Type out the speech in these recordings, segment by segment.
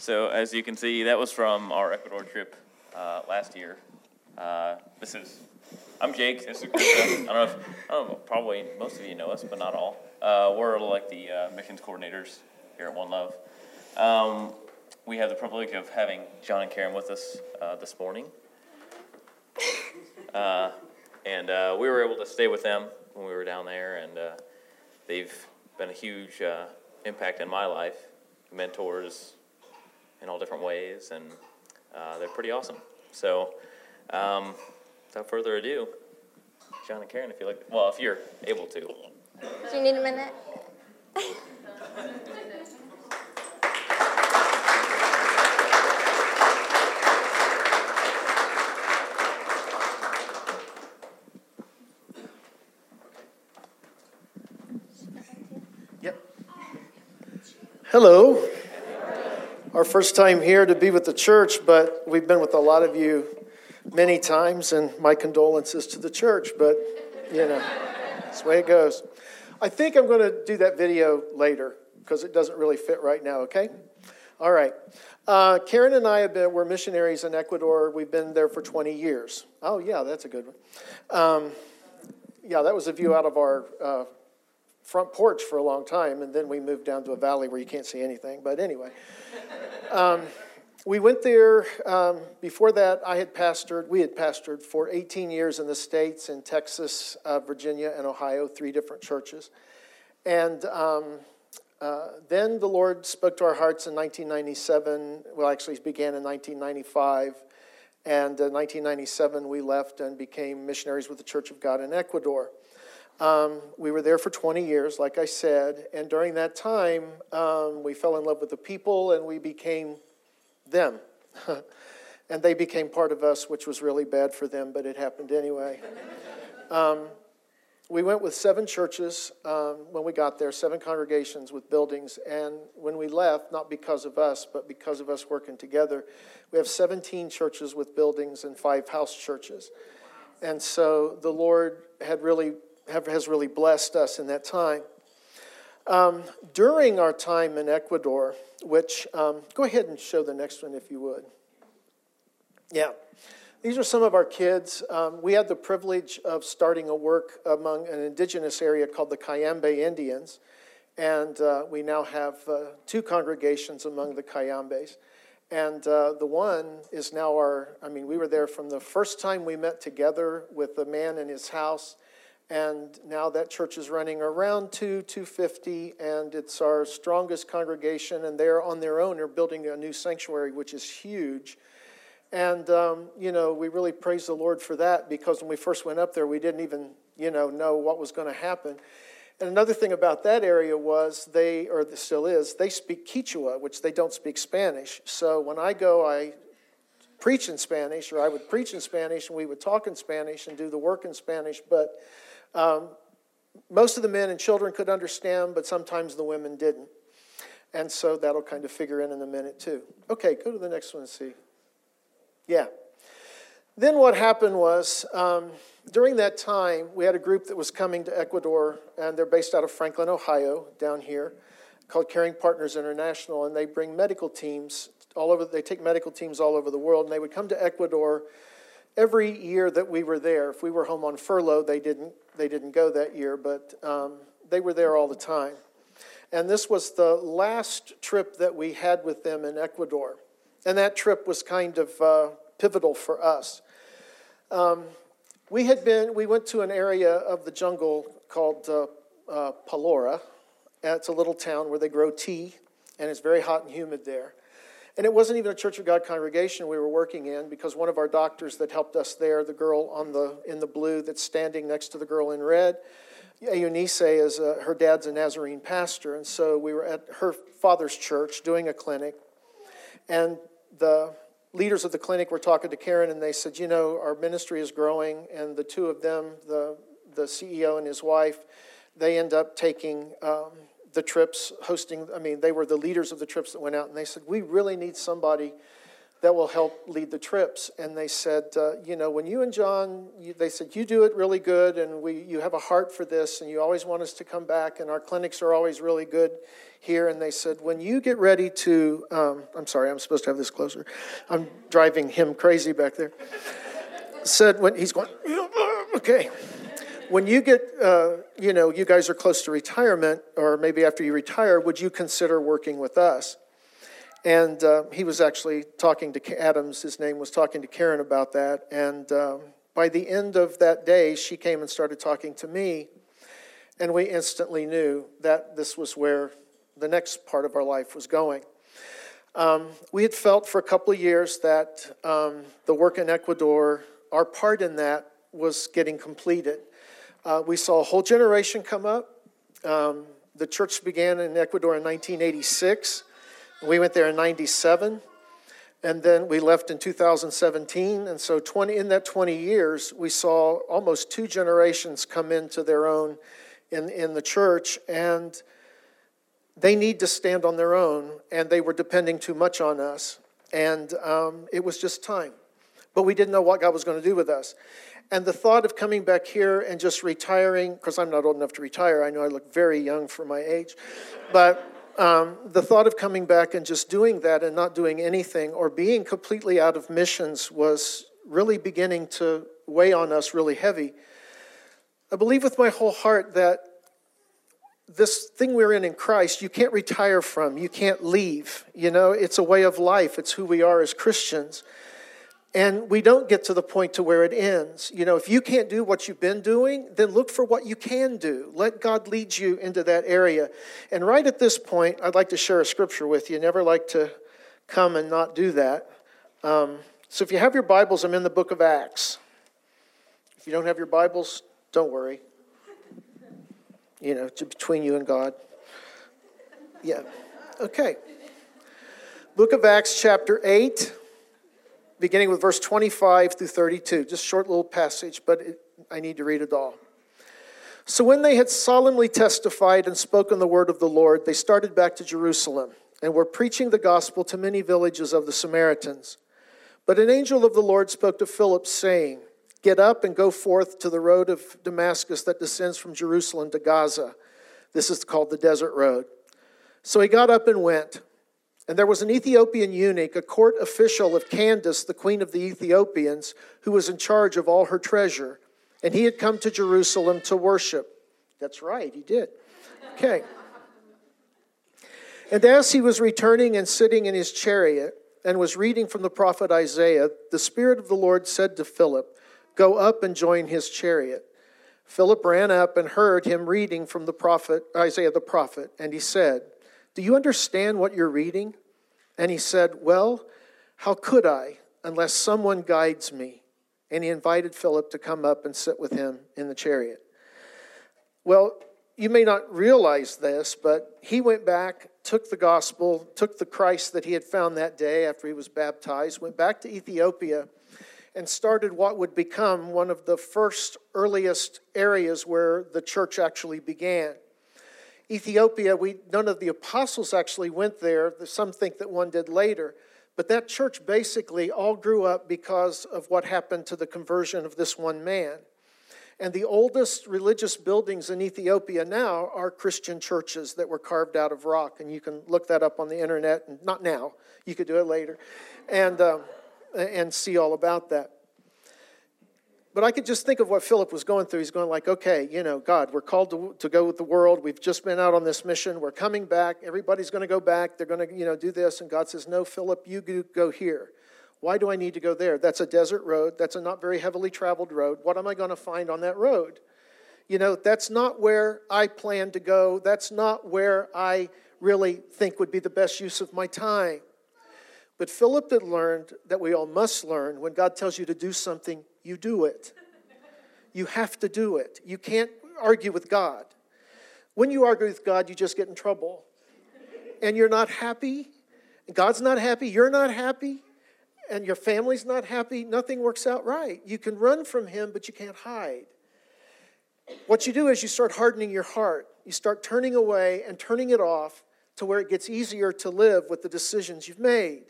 So as you can see, that was from our Ecuador trip uh, last year. Uh, this is, I'm Jake. This is Krista. I don't know if, I don't know, probably most of you know us, but not all. Uh, we're like the uh, missions coordinators here at One Love. Um, we have the privilege of having John and Karen with us uh, this morning. Uh, and we were able to stay with them when we were down there, and they've been a huge impact in my life, mentors in all different ways, and uh, they're pretty awesome. So, um, without further ado, John and Karen, if you like, well, if you're able to. Do you need a minute? Yep. Hello. Our first time here to be with the church, but we've been with a lot of you many times, and my condolences to the church, but you know, that's the way it goes. I think I'm going to do that video later because it doesn't really fit right now, okay? All right. Uh, Karen and I have been, we're missionaries in Ecuador. We've been there for 20 years. Oh, yeah, that's a good one. Um, yeah, that was a view out of our uh, front porch for a long time, and then we moved down to a valley where you can't see anything. But anyway, um, we went there. Um, before that, I had pastored, we had pastored for 18 years in the States, in Texas, uh, Virginia, and Ohio, three different churches. And um, uh, then the Lord spoke to our hearts in 1997. Well, actually, it began in 1995. And in 1997, we left and became missionaries with the Church of God in Ecuador. Um, we were there for 20 years, like I said, and during that time, um, we fell in love with the people and we became them. and they became part of us, which was really bad for them, but it happened anyway. Um, we went with seven churches um, when we got there, seven congregations with buildings, and when we left, not because of us, but because of us working together, we have 17 churches with buildings and five house churches. And so the Lord had really have, has really blessed us in that time. Um, during our time in Ecuador, which, um, go ahead and show the next one if you would. Yeah. These are some of our kids. Um, we had the privilege of starting a work among an indigenous area called the Cayambe Indians, and uh, we now have uh, two congregations among the Cayambes. And uh, the one is now our, I mean, we were there from the first time we met together with the man in his house and now that church is running around two 250 and it's our strongest congregation and they're on their own they're building a new sanctuary which is huge. And um, you know we really praise the lord for that because when we first went up there we didn't even you know know what was going to happen. And another thing about that area was they or still is they speak Quechua, which they don't speak spanish. So when i go i preach in spanish or i would preach in spanish and we would talk in spanish and do the work in spanish but um, most of the men and children could understand, but sometimes the women didn't. And so that'll kind of figure in in a minute, too. Okay, go to the next one and see. Yeah. Then what happened was, um, during that time, we had a group that was coming to Ecuador, and they're based out of Franklin, Ohio, down here, called Caring Partners International, and they bring medical teams all over, they take medical teams all over the world, and they would come to Ecuador every year that we were there. If we were home on furlough, they didn't they didn't go that year, but um, they were there all the time. And this was the last trip that we had with them in Ecuador. And that trip was kind of uh, pivotal for us. Um, we had been, we went to an area of the jungle called uh, uh, Palora. It's a little town where they grow tea, and it's very hot and humid there. And it wasn't even a Church of God congregation we were working in because one of our doctors that helped us there, the girl on the in the blue that's standing next to the girl in red, Eunice is a, her dad's a Nazarene pastor, and so we were at her father's church doing a clinic, and the leaders of the clinic were talking to Karen, and they said, you know, our ministry is growing, and the two of them, the the CEO and his wife, they end up taking. Um, the trips, hosting, I mean, they were the leaders of the trips that went out, and they said, We really need somebody that will help lead the trips. And they said, uh, you know, when you and John, you, they said, you do it really good and we, you have a heart for this and you always want us to come back and our clinics are always really good here. And they said, when you get ready to, um, I'm sorry, I'm supposed to have this closer. I'm driving him crazy back there. said, when he's going, okay. When you get, uh, you know, you guys are close to retirement or maybe after you retire, would you consider working with us? And uh, he was actually talking to Adams, his name was talking to Karen about that. And um, by the end of that day, she came and started talking to me. And we instantly knew that this was where the next part of our life was going. Um, we had felt for a couple of years that um, the work in Ecuador, our part in that was getting completed. Uh, we saw a whole generation come up. Um, the church began in Ecuador in 1986. We went there in 97 and then we left in 2017 and so 20 in that 20 years we saw almost two generations come into their own in, in the church. And they need to stand on their own. And they were depending too much on us. And um, it was just time. But we didn't know what god was going to do with us and the thought of coming back here and just retiring because i'm not old enough to retire i know i look very young for my age but um, the thought of coming back and just doing that and not doing anything or being completely out of missions was really beginning to weigh on us really heavy. I believe with my whole heart that this thing we're in in Christ, you can't retire from, you can't leave. You know, it's a way of life, it's who we are as Christians. And we don't get to the point to where it ends. You know, if you can't do what you've been doing, then look for what you can do. Let God lead you into that area. And right at this point, I'd like to share a scripture with you. Never like to come and not do that. Um, so if you have your Bibles, I'm in the book of Acts. If you don't have your Bibles, don't worry. You know, between you and God. Yeah. Okay. Book of Acts, chapter 8 beginning with verse 25 through 32. Just short little passage, but it, I need to read it all. So when they had solemnly testified and spoken the word of the Lord, they started back to Jerusalem and were preaching the gospel to many villages of the Samaritans. But an angel of the Lord spoke to Philip, saying, Get up and go forth to the road of Damascus that descends from Jerusalem to Gaza. This is called the desert road. So he got up and went. And there was an Ethiopian eunuch, a court official of Candace, the queen of the Ethiopians, who was in charge of all her treasure. And he had come to Jerusalem to worship. That's right, he did. Okay. And as he was returning and sitting in his chariot and was reading from the prophet Isaiah, the Spirit of the Lord said to Philip, Go up and join his chariot. Philip ran up and heard him reading from the prophet Isaiah the prophet, and he said, Do you understand what you're reading? And he said, Well, how could I unless someone guides me? And he invited Philip to come up and sit with him in the chariot. Well, you may not realize this, but he went back, took the gospel, took the Christ that he had found that day after he was baptized, went back to Ethiopia, and started what would become one of the first earliest areas where the church actually began. Ethiopia, we, none of the apostles actually went there. Some think that one did later. But that church basically all grew up because of what happened to the conversion of this one man. And the oldest religious buildings in Ethiopia now are Christian churches that were carved out of rock. And you can look that up on the internet, and not now, you could do it later, and, um, and see all about that. But I could just think of what Philip was going through. He's going like, okay, you know, God, we're called to, to go with the world. We've just been out on this mission. We're coming back. Everybody's going to go back. They're going to, you know, do this. And God says, no, Philip, you go here. Why do I need to go there? That's a desert road. That's a not very heavily traveled road. What am I going to find on that road? You know, that's not where I plan to go. That's not where I really think would be the best use of my time. But Philip had learned that we all must learn when God tells you to do something, you do it. You have to do it. You can't argue with God. When you argue with God, you just get in trouble. And you're not happy. God's not happy. You're not happy. And your family's not happy. Nothing works out right. You can run from Him, but you can't hide. What you do is you start hardening your heart. You start turning away and turning it off to where it gets easier to live with the decisions you've made.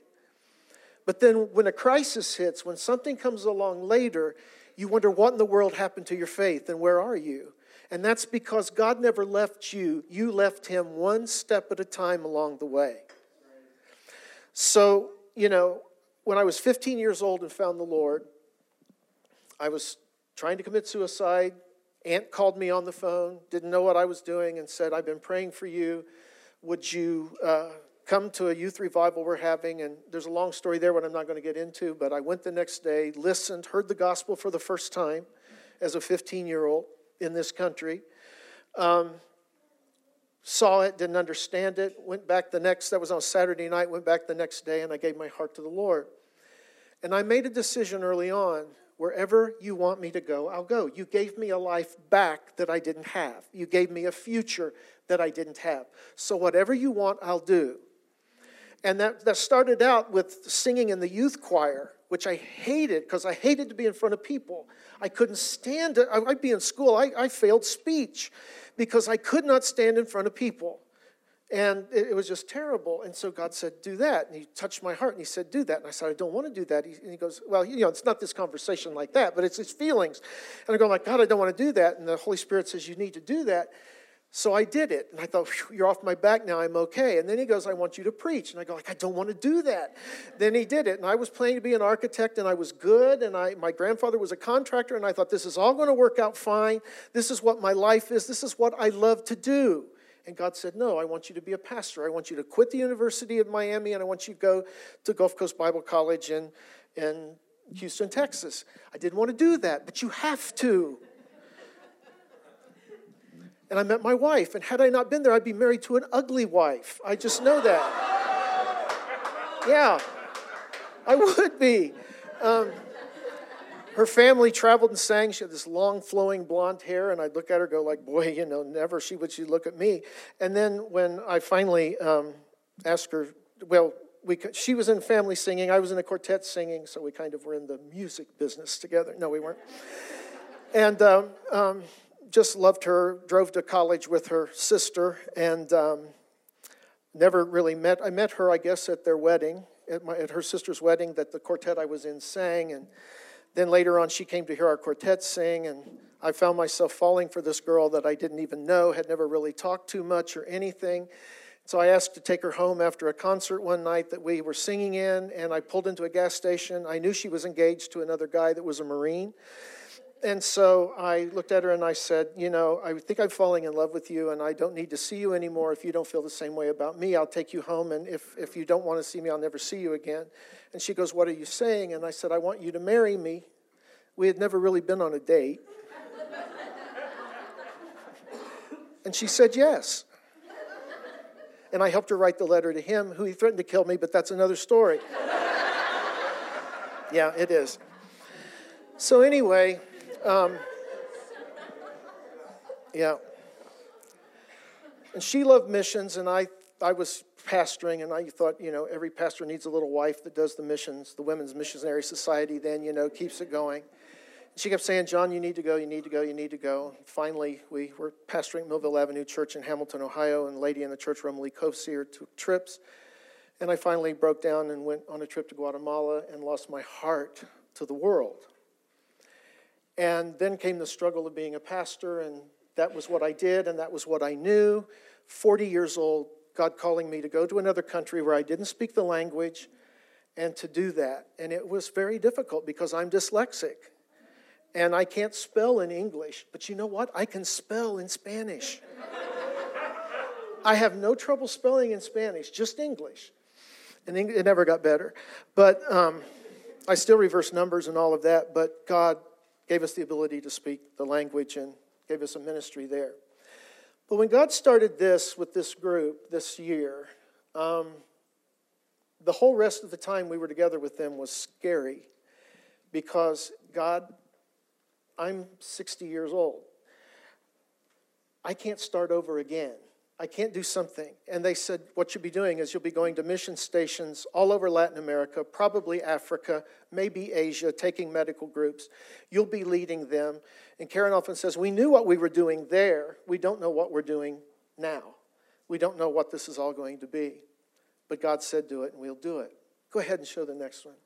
But then when a crisis hits, when something comes along later, you wonder what in the world happened to your faith and where are you? And that's because God never left you, you left Him one step at a time along the way. So, you know, when I was 15 years old and found the Lord, I was trying to commit suicide. Aunt called me on the phone, didn't know what I was doing, and said, I've been praying for you. Would you uh, come to a youth revival we're having? And there's a long story there, what I'm not going to get into, but I went the next day, listened, heard the gospel for the first time as a 15 year old in this country. Um, saw it, didn't understand it, went back the next, that was on Saturday night, went back the next day, and I gave my heart to the Lord. And I made a decision early on wherever you want me to go, I'll go. You gave me a life back that I didn't have, you gave me a future that I didn't have. So whatever you want, I'll do. And that, that started out with singing in the youth choir, which I hated because I hated to be in front of people. I couldn't stand it. I'd be in school, I, I failed speech because I could not stand in front of people. And it, it was just terrible. And so God said, Do that. And He touched my heart and He said, Do that. And I said, I don't want to do that. He, and He goes, Well, you know, it's not this conversation like that, but it's His feelings. And I go, like, God, I don't want to do that. And the Holy Spirit says, You need to do that. So I did it. And I thought, you're off my back now, I'm okay. And then he goes, I want you to preach. And I go, like, I don't want to do that. Then he did it. And I was planning to be an architect and I was good. And I, my grandfather was a contractor. And I thought, this is all going to work out fine. This is what my life is. This is what I love to do. And God said, No, I want you to be a pastor. I want you to quit the University of Miami and I want you to go to Gulf Coast Bible College in, in Houston, Texas. I didn't want to do that, but you have to and I met my wife. And had I not been there, I'd be married to an ugly wife. I just know that. Yeah, I would be. Um, her family traveled and sang. She had this long, flowing blonde hair, and I'd look at her, go like, "Boy, you know, never she would she look at me." And then when I finally um, asked her, well, we she was in family singing, I was in a quartet singing, so we kind of were in the music business together. No, we weren't. And um, um, just loved her, drove to college with her sister, and um, never really met. I met her, I guess, at their wedding, at, my, at her sister's wedding that the quartet I was in sang. And then later on, she came to hear our quartet sing, and I found myself falling for this girl that I didn't even know, had never really talked too much or anything. So I asked to take her home after a concert one night that we were singing in, and I pulled into a gas station. I knew she was engaged to another guy that was a Marine and so I looked at her and I said, You know, I think I'm falling in love with you and I don't need to see you anymore. If you don't feel the same way about me, I'll take you home. And if, if you don't want to see me, I'll never see you again. And she goes, What are you saying? And I said, I want you to marry me. We had never really been on a date. and she said, Yes. And I helped her write the letter to him, who he threatened to kill me, but that's another story. yeah, it is. So, anyway, um, yeah. And she loved missions, and I, I was pastoring, and I thought, you know, every pastor needs a little wife that does the missions. The Women's Missionary Society then, you know, keeps it going. She kept saying, John, you need to go, you need to go, you need to go. Finally, we were pastoring Millville Avenue Church in Hamilton, Ohio, and lady in the church, Romalie Kovseer, took trips. And I finally broke down and went on a trip to Guatemala and lost my heart to the world. And then came the struggle of being a pastor, and that was what I did, and that was what I knew. 40 years old, God calling me to go to another country where I didn't speak the language and to do that. And it was very difficult because I'm dyslexic and I can't spell in English. But you know what? I can spell in Spanish. I have no trouble spelling in Spanish, just English. And it never got better. But um, I still reverse numbers and all of that. But God gave us the ability to speak the language and gave us a ministry there. But when God started this with this group this year, um, the whole rest of the time we were together with them was scary because God, I'm 60 years old. I can't start over again. I can't do something. And they said, What you'll be doing is you'll be going to mission stations all over Latin America, probably Africa, maybe Asia, taking medical groups. You'll be leading them. And Karen often says, We knew what we were doing there. We don't know what we're doing now. We don't know what this is all going to be. But God said, Do it, and we'll do it. Go ahead and show the next one.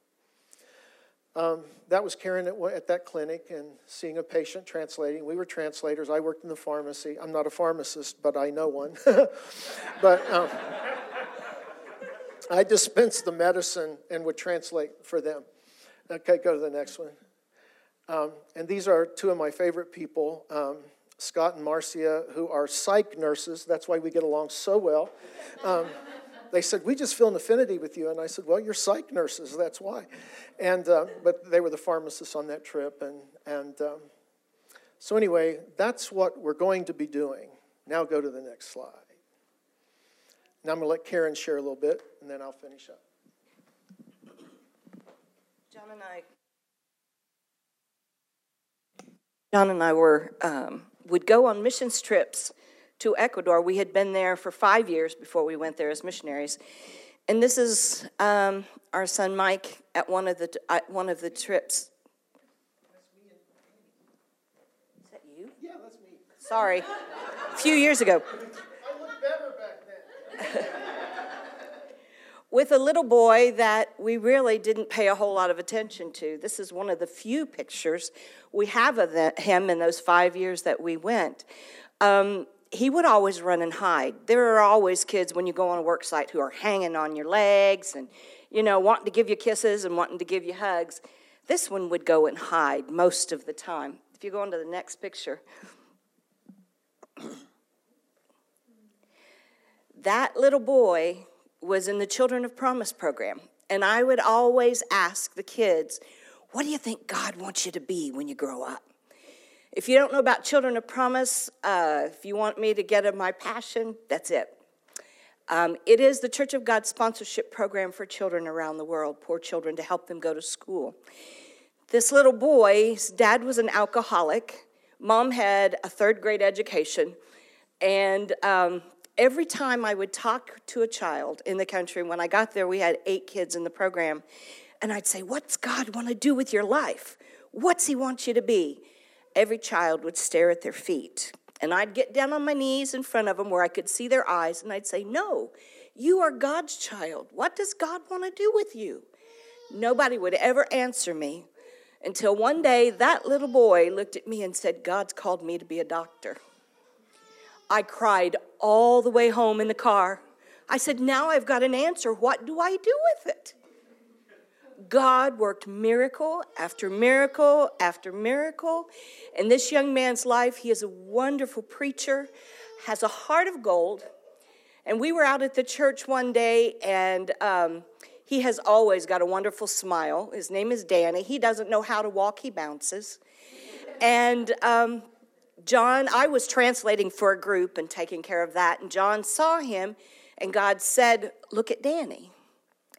Um, that was Karen at, at that clinic and seeing a patient translating. We were translators. I worked in the pharmacy. I'm not a pharmacist, but I know one. but um, I dispensed the medicine and would translate for them. Okay, go to the next one. Um, and these are two of my favorite people, um, Scott and Marcia, who are psych nurses. That's why we get along so well. They said, We just feel an affinity with you. And I said, Well, you're psych nurses, that's why. And, uh, but they were the pharmacists on that trip. And, and um, so, anyway, that's what we're going to be doing. Now, go to the next slide. Now, I'm going to let Karen share a little bit, and then I'll finish up. John and I. John and I were, um, would go on missions trips to Ecuador. We had been there for five years before we went there as missionaries. And this is um, our son Mike at one of the, uh, one of the trips. Is that you? Yeah, that's me. Sorry. A few years ago. I looked better back then. with a little boy that we really didn't pay a whole lot of attention to. This is one of the few pictures we have of him in those five years that we went. Um, he would always run and hide. There are always kids when you go on a work site who are hanging on your legs and, you know, wanting to give you kisses and wanting to give you hugs. This one would go and hide most of the time. If you go on to the next picture, that little boy was in the Children of Promise program. And I would always ask the kids, What do you think God wants you to be when you grow up? If you don't know about Children of Promise, uh, if you want me to get at my passion, that's it. Um, it is the Church of God sponsorship program for children around the world, poor children, to help them go to school. This little boy's dad was an alcoholic, mom had a third grade education, and um, every time I would talk to a child in the country, when I got there, we had eight kids in the program, and I'd say, What's God want to do with your life? What's He want you to be? Every child would stare at their feet. And I'd get down on my knees in front of them where I could see their eyes, and I'd say, No, you are God's child. What does God want to do with you? Nobody would ever answer me until one day that little boy looked at me and said, God's called me to be a doctor. I cried all the way home in the car. I said, Now I've got an answer. What do I do with it? God worked miracle after miracle after miracle. In this young man's life, he is a wonderful preacher, has a heart of gold. And we were out at the church one day, and um, he has always got a wonderful smile. His name is Danny. He doesn't know how to walk, he bounces. And um, John, I was translating for a group and taking care of that, and John saw him, and God said, Look at Danny.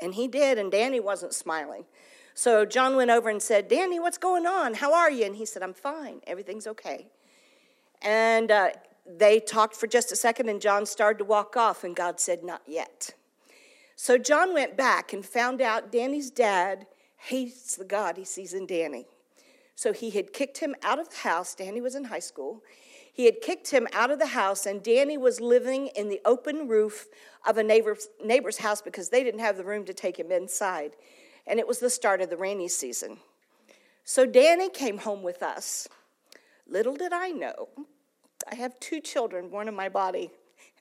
And he did, and Danny wasn't smiling. So John went over and said, Danny, what's going on? How are you? And he said, I'm fine. Everything's okay. And uh, they talked for just a second, and John started to walk off, and God said, Not yet. So John went back and found out Danny's dad hates the God he sees in Danny. So he had kicked him out of the house. Danny was in high school. He had kicked him out of the house, and Danny was living in the open roof of a neighbor's, neighbor's house because they didn't have the room to take him inside. And it was the start of the rainy season. So Danny came home with us. Little did I know, I have two children born in my body,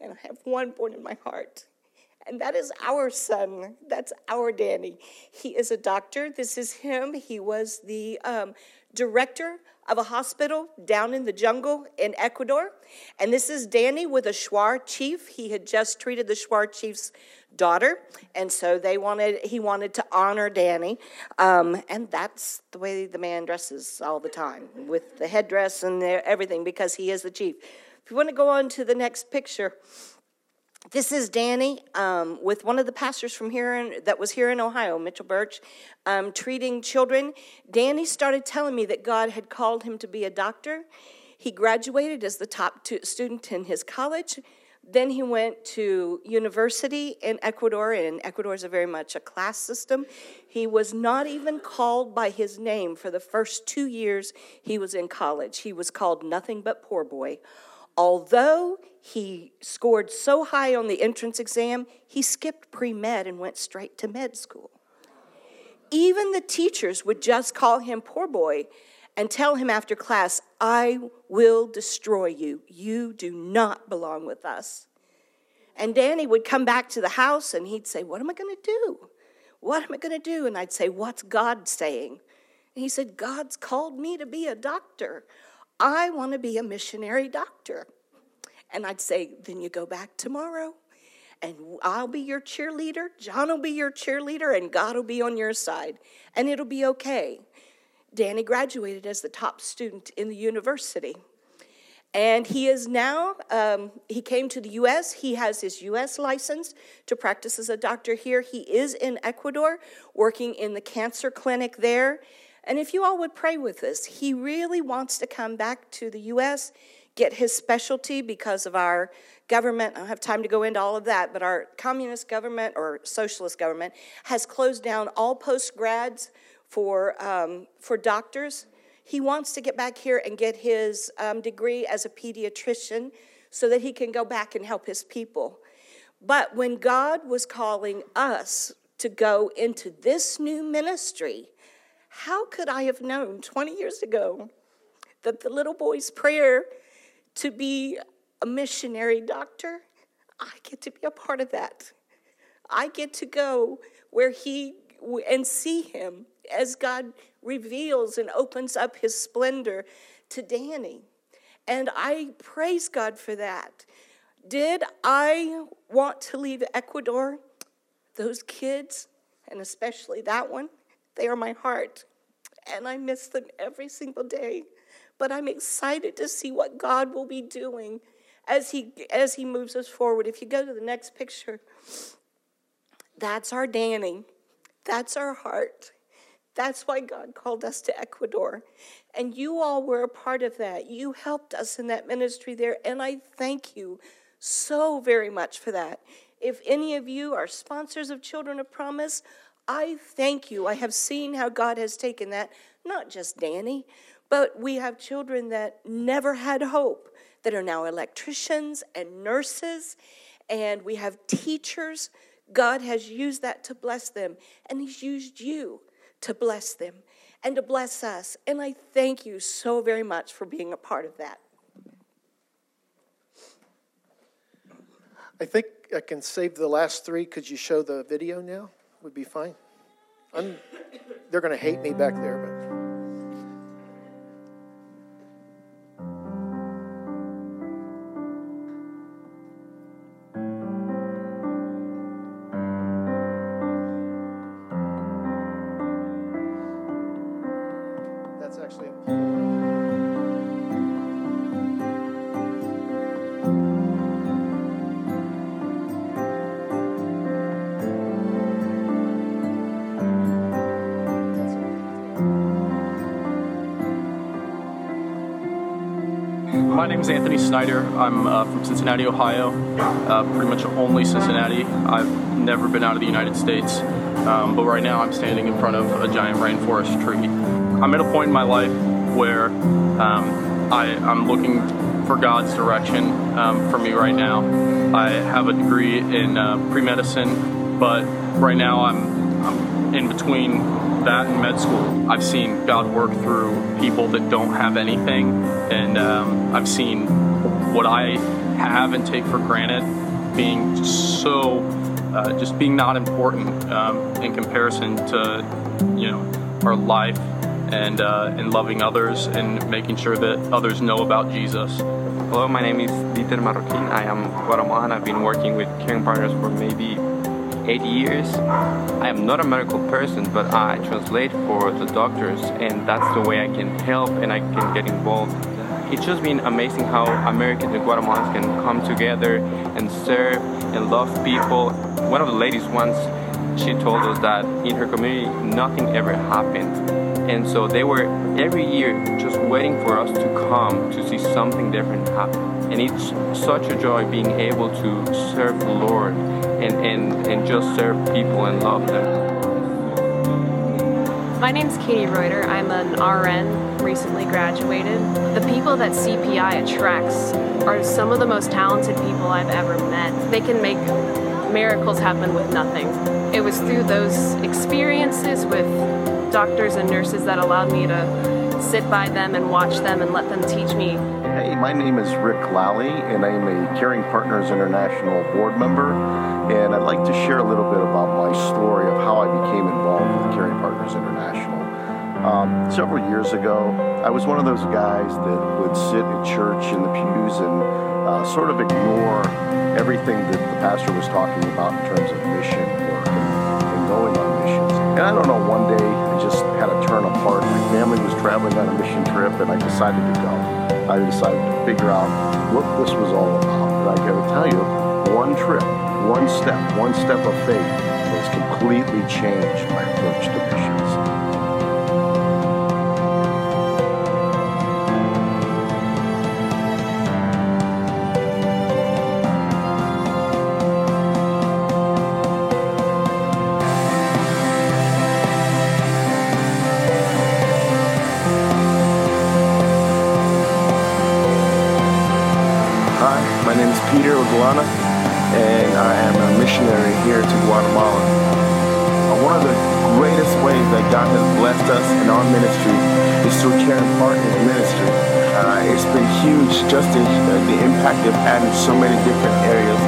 and I have one born in my heart. And that is our son. That's our Danny. He is a doctor. This is him. He was the um, director of a hospital down in the jungle in Ecuador. And this is Danny with a Shuar chief. He had just treated the Shuar chief's daughter, and so they wanted he wanted to honor Danny. Um, and that's the way the man dresses all the time, with the headdress and everything, because he is the chief. If you want to go on to the next picture. This is Danny um, with one of the pastors from here in, that was here in Ohio, Mitchell Birch, um, treating children. Danny started telling me that God had called him to be a doctor. He graduated as the top student in his college. Then he went to university in Ecuador, and Ecuador is a very much a class system. He was not even called by his name for the first two years he was in college. He was called nothing but poor boy. Although he scored so high on the entrance exam, he skipped pre med and went straight to med school. even the teachers would just call him poor boy and tell him after class, I will destroy you. You do not belong with us. And Danny would come back to the house and he'd say, What am I going to do? What am I going to do? And I'd say, What's God saying? And he said, God's called me to be a doctor. I want to be a missionary doctor. And I'd say, Then you go back tomorrow and I'll be your cheerleader. John will be your cheerleader, and God will be on your side, and it'll be okay. Danny graduated as the top student in the university. And he is now, um, he came to the US. He has his US license to practice as a doctor here. He is in Ecuador working in the cancer clinic there. And if you all would pray with us, he really wants to come back to the US, get his specialty because of our government. I don't have time to go into all of that, but our communist government or socialist government has closed down all post grads for, um, for doctors. He wants to get back here and get his um, degree as a pediatrician so that he can go back and help his people. But when God was calling us to go into this new ministry, how could I have known 20 years ago that the little boy's prayer to be a missionary doctor, I get to be a part of that. I get to go where he and see him as God reveals and opens up his splendor to Danny. And I praise God for that. Did I want to leave Ecuador? Those kids, and especially that one, they are my heart. And I miss them every single day. But I'm excited to see what God will be doing as he as he moves us forward. If you go to the next picture, that's our Danny. That's our heart. That's why God called us to Ecuador. And you all were a part of that. You helped us in that ministry there, and I thank you so very much for that. If any of you are sponsors of Children of Promise, I thank you. I have seen how God has taken that, not just Danny, but we have children that never had hope that are now electricians and nurses, and we have teachers. God has used that to bless them, and He's used you to bless them and to bless us. And I thank you so very much for being a part of that. I think I can save the last three. Could you show the video now? Would be fine. I'm, they're going to hate me back there, but. Is Anthony Snyder. I'm uh, from Cincinnati, Ohio. Uh, pretty much only Cincinnati. I've never been out of the United States. Um, but right now I'm standing in front of a giant rainforest tree. I'm at a point in my life where um, I, I'm looking for God's direction um, for me right now. I have a degree in uh, pre medicine, but right now I'm, I'm in between that in med school. I've seen God work through people that don't have anything, and um, I've seen what I have and take for granted being so, uh, just being not important um, in comparison to, you know, our life and uh, and loving others and making sure that others know about Jesus. Hello, my name is Dieter Marroquin. I am Guatemalan. I've been working with Caring Partners for maybe eight years. I am not a medical person, but I translate for the doctors, and that's the way I can help and I can get involved. It's just been amazing how Americans and Guatemalans can come together and serve and love people. One of the ladies once she told us that in her community nothing ever happened. And so they were every year just waiting for us to come to see something different happen. And it's such a joy being able to serve the Lord and, and, and just serve people and love them. My name's Katie Reuter. I'm an RN, recently graduated. The people that CPI attracts are some of the most talented people I've ever met. They can make miracles happen with nothing. it was through those experiences with doctors and nurses that allowed me to sit by them and watch them and let them teach me. My name is Rick Lally, and I'm a Caring Partners International board member. And I'd like to share a little bit about my story of how I became involved with Caring Partners International. Um, several years ago, I was one of those guys that would sit in church in the pews and uh, sort of ignore everything that the pastor was talking about in terms of mission work and, and going on missions. And I don't know, one day I just had a turn apart. My family was traveling on a mission trip, and I decided to go. I decided to figure out what this was all about. And I got to tell you, one trip, one step, one step of faith has completely changed my approach to missions. Huge, just the, the impact they've had in so many different areas.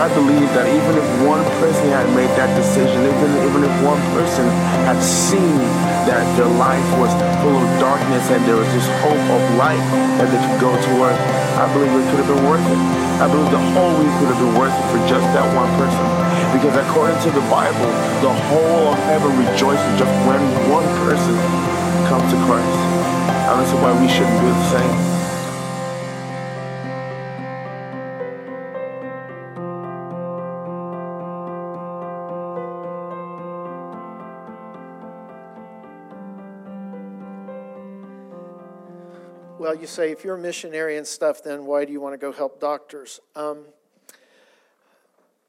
I believe that even if one person had made that decision, even, even if one person had seen that their life was full of darkness and there was this hope of light that they could go towards, I believe it could have been worth it. I believe the whole week would have been worth it for just that one person. Because according to the Bible, the whole of heaven rejoices just when one person comes to Christ. And that's why we shouldn't do the same. Well, you say if you're a missionary and stuff, then why do you want to go help doctors? Um,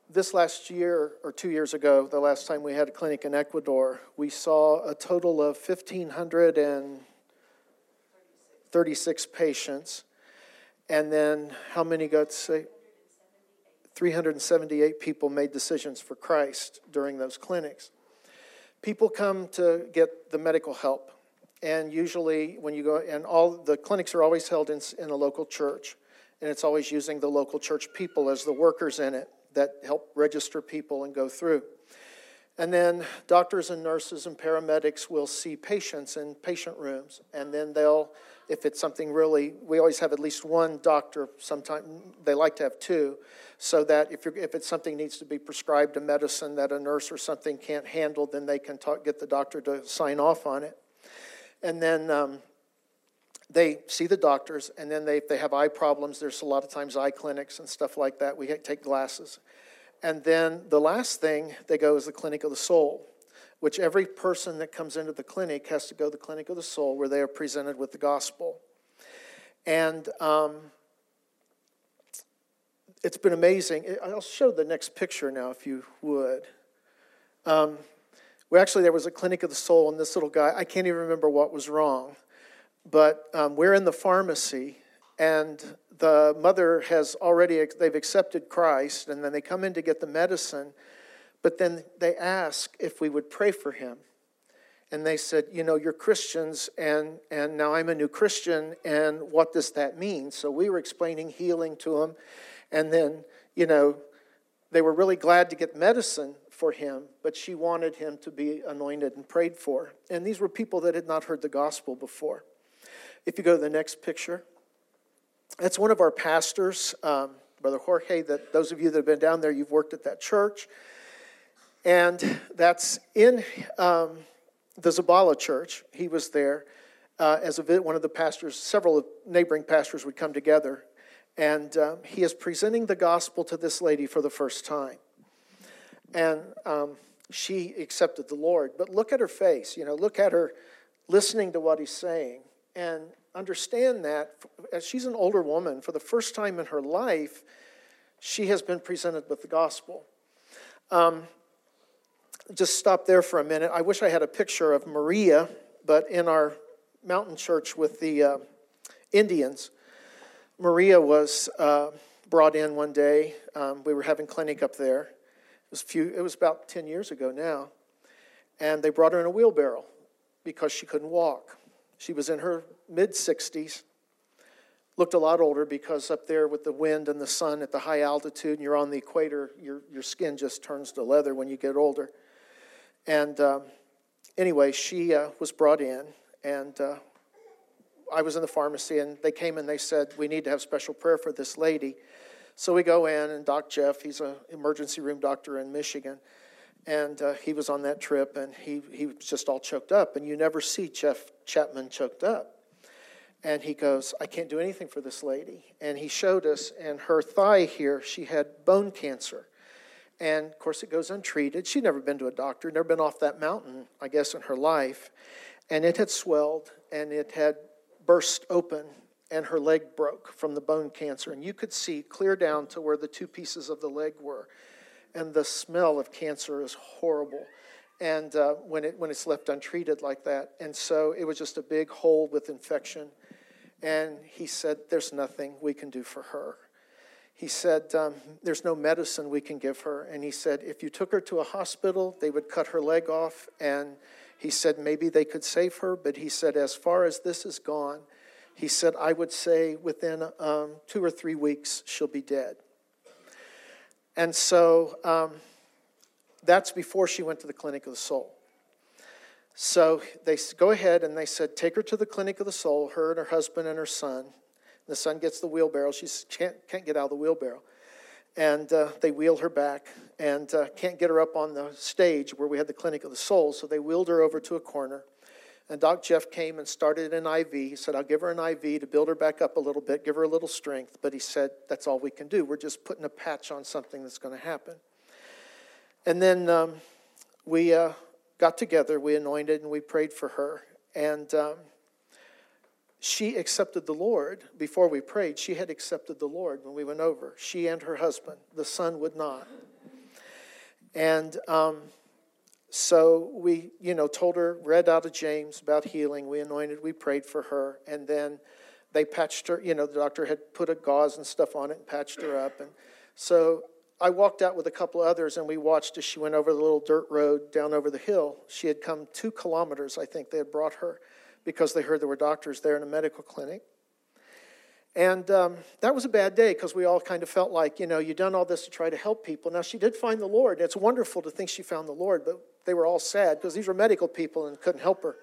this last year or two years ago, the last time we had a clinic in Ecuador, we saw a total of 1,536 patients. And then how many got saved? 378 people made decisions for Christ during those clinics. People come to get the medical help. And usually, when you go, and all the clinics are always held in, in a local church, and it's always using the local church people as the workers in it that help register people and go through. And then doctors and nurses and paramedics will see patients in patient rooms, and then they'll, if it's something really, we always have at least one doctor. Sometimes they like to have two, so that if if it's something needs to be prescribed a medicine that a nurse or something can't handle, then they can talk, get the doctor to sign off on it. And then um, they see the doctors, and then they, if they have eye problems, there's a lot of times eye clinics and stuff like that. We take glasses. And then the last thing they go is the clinic of the soul, which every person that comes into the clinic has to go to the clinic of the soul where they are presented with the gospel. And um, it's been amazing. I'll show the next picture now, if you would. Um, well, actually, there was a clinic of the soul, and this little guy, I can't even remember what was wrong, but um, we're in the pharmacy, and the mother has already, they've accepted Christ, and then they come in to get the medicine, but then they asked if we would pray for him. And they said, You know, you're Christians, and, and now I'm a new Christian, and what does that mean? So we were explaining healing to him, and then, you know, they were really glad to get medicine for him, but she wanted him to be anointed and prayed for. And these were people that had not heard the gospel before. If you go to the next picture, that's one of our pastors, um, Brother Jorge, that those of you that have been down there, you've worked at that church. And that's in um, the Zabala church. He was there uh, as a, one of the pastors. Several neighboring pastors would come together. And um, he is presenting the gospel to this lady for the first time. And um, she accepted the Lord. But look at her face, you know, look at her listening to what he's saying. And understand that as she's an older woman, for the first time in her life, she has been presented with the gospel. Um, just stop there for a minute. I wish I had a picture of Maria, but in our mountain church with the uh, Indians, Maria was uh, brought in one day. Um, we were having clinic up there, was few. It was about ten years ago now, and they brought her in a wheelbarrow because she couldn't walk. She was in her mid sixties. Looked a lot older because up there with the wind and the sun at the high altitude, and you're on the equator, your, your skin just turns to leather when you get older. And um, anyway, she uh, was brought in, and uh, I was in the pharmacy, and they came and they said, We need to have special prayer for this lady. So we go in, and Doc Jeff, he's an emergency room doctor in Michigan, and uh, he was on that trip, and he, he was just all choked up. And you never see Jeff Chapman choked up. And he goes, I can't do anything for this lady. And he showed us, and her thigh here, she had bone cancer. And of course, it goes untreated. She'd never been to a doctor, never been off that mountain, I guess, in her life. And it had swelled and it had burst open, and her leg broke from the bone cancer. And you could see clear down to where the two pieces of the leg were. And the smell of cancer is horrible. And uh, when, it, when it's left untreated like that. And so it was just a big hole with infection. And he said, There's nothing we can do for her. He said, um, There's no medicine we can give her. And he said, If you took her to a hospital, they would cut her leg off. And he said, Maybe they could save her. But he said, As far as this is gone, he said, I would say within um, two or three weeks, she'll be dead. And so um, that's before she went to the Clinic of the Soul. So they go ahead and they said, Take her to the Clinic of the Soul, her and her husband and her son. The son gets the wheelbarrow. She can't, can't get out of the wheelbarrow. And uh, they wheel her back and uh, can't get her up on the stage where we had the Clinic of the Soul. So they wheeled her over to a corner. And Doc Jeff came and started an IV. He said, I'll give her an IV to build her back up a little bit, give her a little strength. But he said, That's all we can do. We're just putting a patch on something that's going to happen. And then um, we uh, got together, we anointed, and we prayed for her. And um, she accepted the Lord before we prayed. She had accepted the Lord when we went over. She and her husband. The son would not. And um, so we, you know, told her, read out of James about healing. We anointed, we prayed for her. And then they patched her, you know, the doctor had put a gauze and stuff on it and patched her up. And so I walked out with a couple others and we watched as she went over the little dirt road down over the hill. She had come two kilometers, I think they had brought her because they heard there were doctors there in a medical clinic. And um, that was a bad day because we all kind of felt like, you know, you've done all this to try to help people. Now, she did find the Lord. It's wonderful to think she found the Lord, but they were all sad because these were medical people and couldn't help her.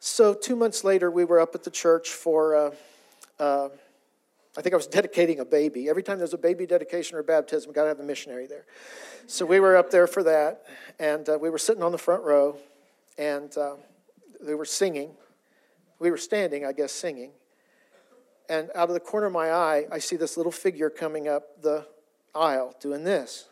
So, two months later, we were up at the church for, uh, uh, I think I was dedicating a baby. Every time there's a baby dedication or baptism, we've got to have a missionary there. So, we were up there for that, and uh, we were sitting on the front row, and uh, they were singing. We were standing, I guess, singing. And out of the corner of my eye, I see this little figure coming up the aisle doing this.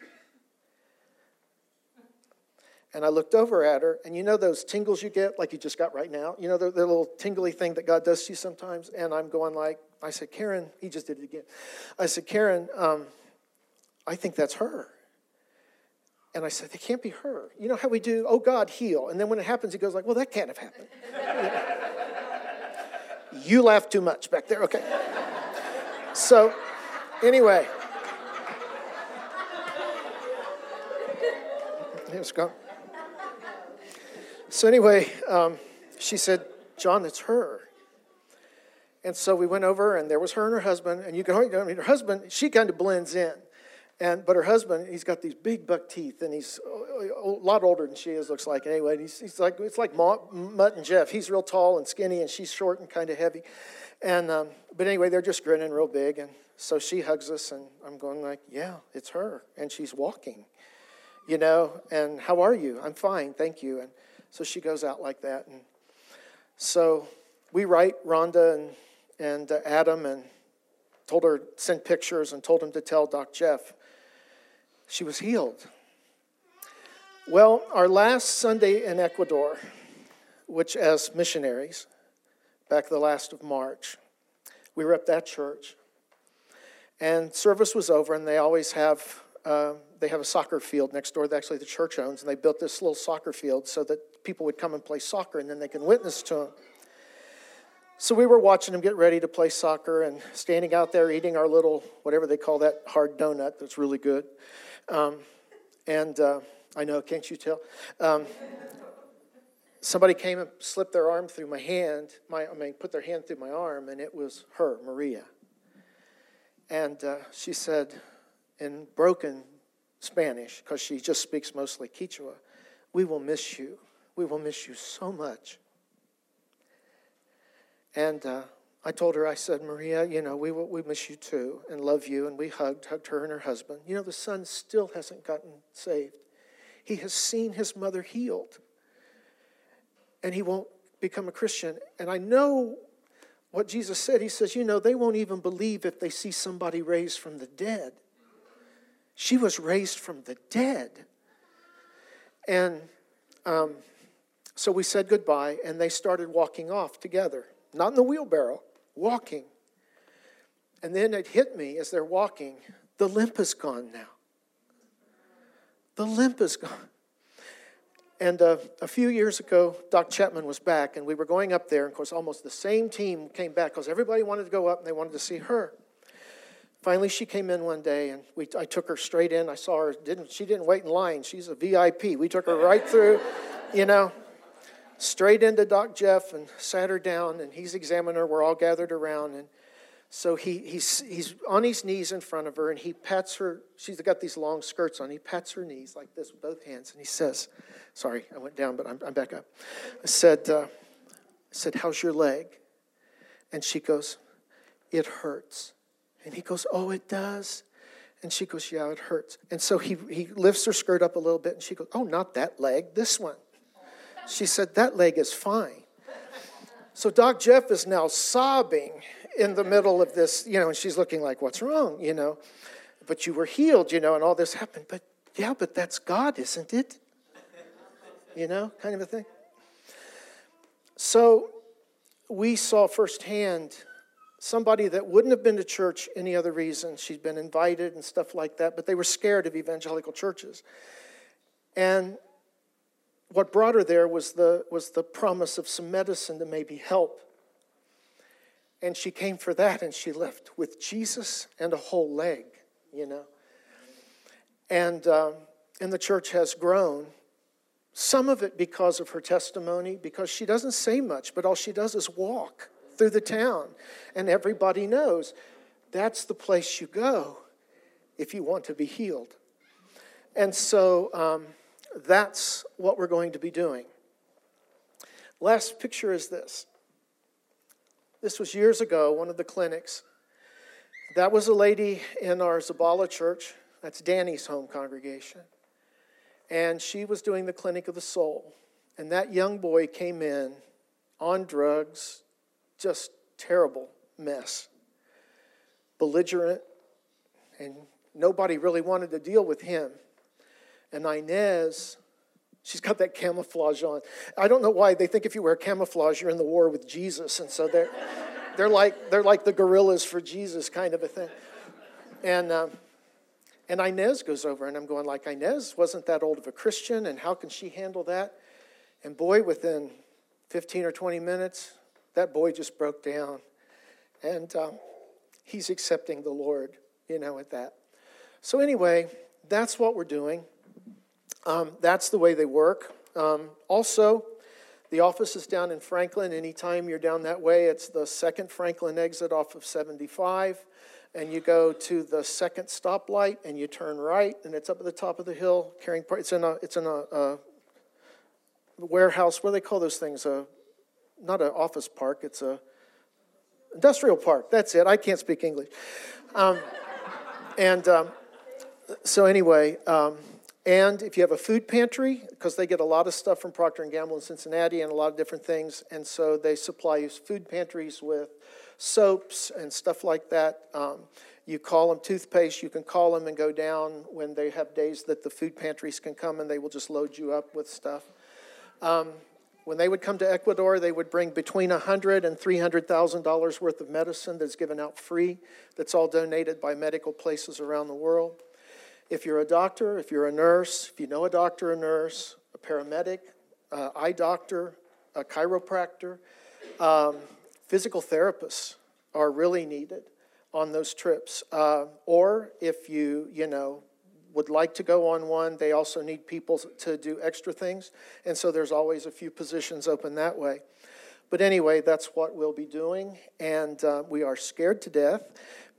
And I looked over at her, and you know those tingles you get, like you just got right now? You know, the, the little tingly thing that God does to you sometimes? And I'm going like, I said, Karen, he just did it again. I said, Karen, um, I think that's her. And I said, "It can't be her. You know how we do, oh God, heal. And then when it happens, he goes like, well, that can't have happened. you laugh too much back there. Okay. So, anyway. Was gone. So anyway, um, she said, John, it's her. And so we went over, and there was her and her husband. And you can, I mean, her husband, she kind of blends in. And, but her husband, he's got these big buck teeth, and he's a lot older than she is, looks like. Anyway, he's, he's like it's like Mutt and Jeff. He's real tall and skinny, and she's short and kind of heavy. And um, but anyway, they're just grinning real big, and so she hugs us, and I'm going like, yeah, it's her, and she's walking, you know. And how are you? I'm fine, thank you. And so she goes out like that, and so we write Rhonda and and uh, Adam and told her send pictures and told him to tell Doc Jeff she was healed. Well, our last Sunday in Ecuador, which as missionaries, back the last of March, we were at that church, and service was over, and they always have uh, they have a soccer field next door that actually the church owns, and they built this little soccer field so that people would come and play soccer, and then they can witness to them. So we were watching them get ready to play soccer and standing out there eating our little, whatever they call that hard donut that's really good. Um, and uh, I know, can't you tell? Um, somebody came and slipped their arm through my hand, my, I mean, put their hand through my arm, and it was her, Maria. And uh, she said in broken Spanish, because she just speaks mostly Quechua, We will miss you. We will miss you so much. And uh, I told her, I said, Maria, you know, we, we miss you too and love you. And we hugged, hugged her and her husband. You know, the son still hasn't gotten saved. He has seen his mother healed, and he won't become a Christian. And I know what Jesus said. He says, You know, they won't even believe if they see somebody raised from the dead. She was raised from the dead. And um, so we said goodbye, and they started walking off together, not in the wheelbarrow, walking. And then it hit me as they're walking the limp is gone now. The limp is gone. And uh, a few years ago, Doc Chapman was back, and we were going up there. And of course, almost the same team came back because everybody wanted to go up and they wanted to see her. Finally, she came in one day, and we, I took her straight in. I saw her. Didn't she didn't wait in line? She's a VIP. We took her right through, you know, straight into Doc Jeff and sat her down. And he's examining her. We're all gathered around, and so he, he's, he's on his knees in front of her, and he pats her. She's got these long skirts on. He pats her knees like this with both hands, and he says, Sorry, I went down, but I'm, I'm back up. I said, uh, I said, How's your leg? And she goes, It hurts. And he goes, Oh, it does? And she goes, Yeah, it hurts. And so he, he lifts her skirt up a little bit, and she goes, Oh, not that leg, this one. She said, That leg is fine. So Doc Jeff is now sobbing in the middle of this, you know, and she's looking like, What's wrong, you know? But you were healed, you know, and all this happened. But yeah, but that's God, isn't it? you know, kind of a thing. So we saw firsthand somebody that wouldn't have been to church any other reason. She'd been invited and stuff like that, but they were scared of evangelical churches. And what brought her there was the, was the promise of some medicine to maybe help. And she came for that, and she left with Jesus and a whole leg, you know. And, um, and the church has grown some of it because of her testimony, because she doesn't say much, but all she does is walk through the town. And everybody knows that's the place you go if you want to be healed. And so um, that's what we're going to be doing. Last picture is this. This was years ago, one of the clinics. That was a lady in our Zabala church. That's Danny's home congregation and she was doing the clinic of the soul. And that young boy came in on drugs, just terrible mess, belligerent, and nobody really wanted to deal with him. And Inez, she's got that camouflage on. I don't know why they think if you wear camouflage, you're in the war with Jesus, and so they're they're like they're like the guerrillas for Jesus, kind of a thing. And um, and Inez goes over, and I'm going like, Inez wasn't that old of a Christian, and how can she handle that? And boy, within 15 or 20 minutes, that boy just broke down. And um, he's accepting the Lord, you know, at that. So, anyway, that's what we're doing. Um, that's the way they work. Um, also, the office is down in Franklin. Anytime you're down that way, it's the second Franklin exit off of 75 and you go to the second stoplight and you turn right, and it's up at the top of the hill. Carrying part. it's in a it's in a, a warehouse. What do they call those things? A not an office park. It's a industrial park. That's it. I can't speak English. Um, and um, so anyway, um, and if you have a food pantry, because they get a lot of stuff from Procter and Gamble in Cincinnati and a lot of different things, and so they supply food pantries with soaps and stuff like that. Um, you call them toothpaste, you can call them and go down when they have days that the food pantries can come and they will just load you up with stuff. Um, when they would come to Ecuador, they would bring between $100 and $300,000 worth of medicine that's given out free, that's all donated by medical places around the world. If you're a doctor, if you're a nurse, if you know a doctor a nurse, a paramedic, uh, eye doctor, a chiropractor, um, physical therapists are really needed on those trips. Uh, or if you, you know, would like to go on one. They also need people to do extra things. And so there's always a few positions open that way. But anyway, that's what we'll be doing. And uh, we are scared to death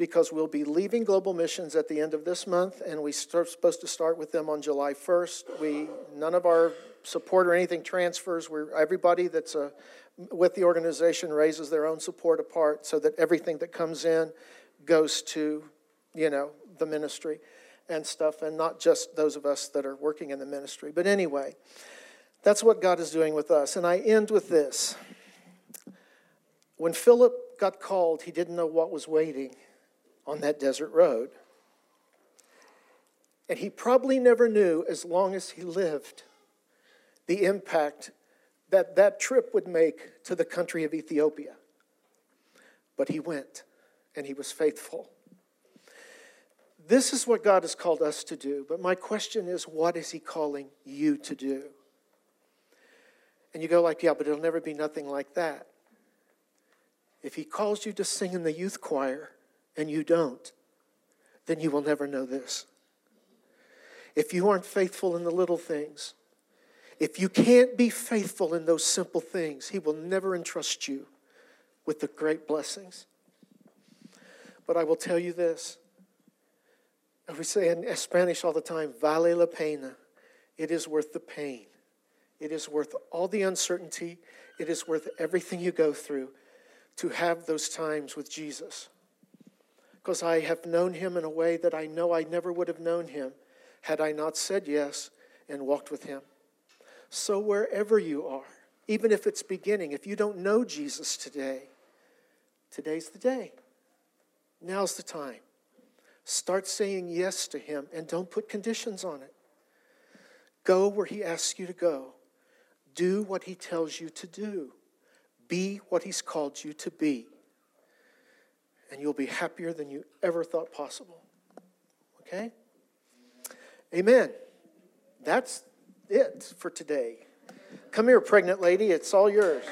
because we'll be leaving Global Missions at the end of this month, and we're supposed to start with them on July 1st. We, none of our support or anything transfers. We're, everybody that's uh, with the organization raises their own support apart so that everything that comes in goes to, you know, the ministry and stuff, and not just those of us that are working in the ministry. But anyway, that's what God is doing with us. And I end with this. When Philip got called, he didn't know what was waiting on that desert road. And he probably never knew, as long as he lived, the impact that that trip would make to the country of Ethiopia. But he went, and he was faithful. This is what God has called us to do. But my question is, what is he calling you to do? And you go like, yeah, but it'll never be nothing like that. If he calls you to sing in the youth choir and you don't, then you will never know this. If you aren't faithful in the little things, if you can't be faithful in those simple things, he will never entrust you with the great blessings. But I will tell you this. We say in Spanish all the time, vale la pena. It is worth the pain. It is worth all the uncertainty. It is worth everything you go through to have those times with Jesus. Because I have known him in a way that I know I never would have known him had I not said yes and walked with him. So, wherever you are, even if it's beginning, if you don't know Jesus today, today's the day. Now's the time. Start saying yes to him and don't put conditions on it. Go where he asks you to go. Do what he tells you to do. Be what he's called you to be. And you'll be happier than you ever thought possible. Okay? Amen. That's it for today. Come here, pregnant lady. It's all yours.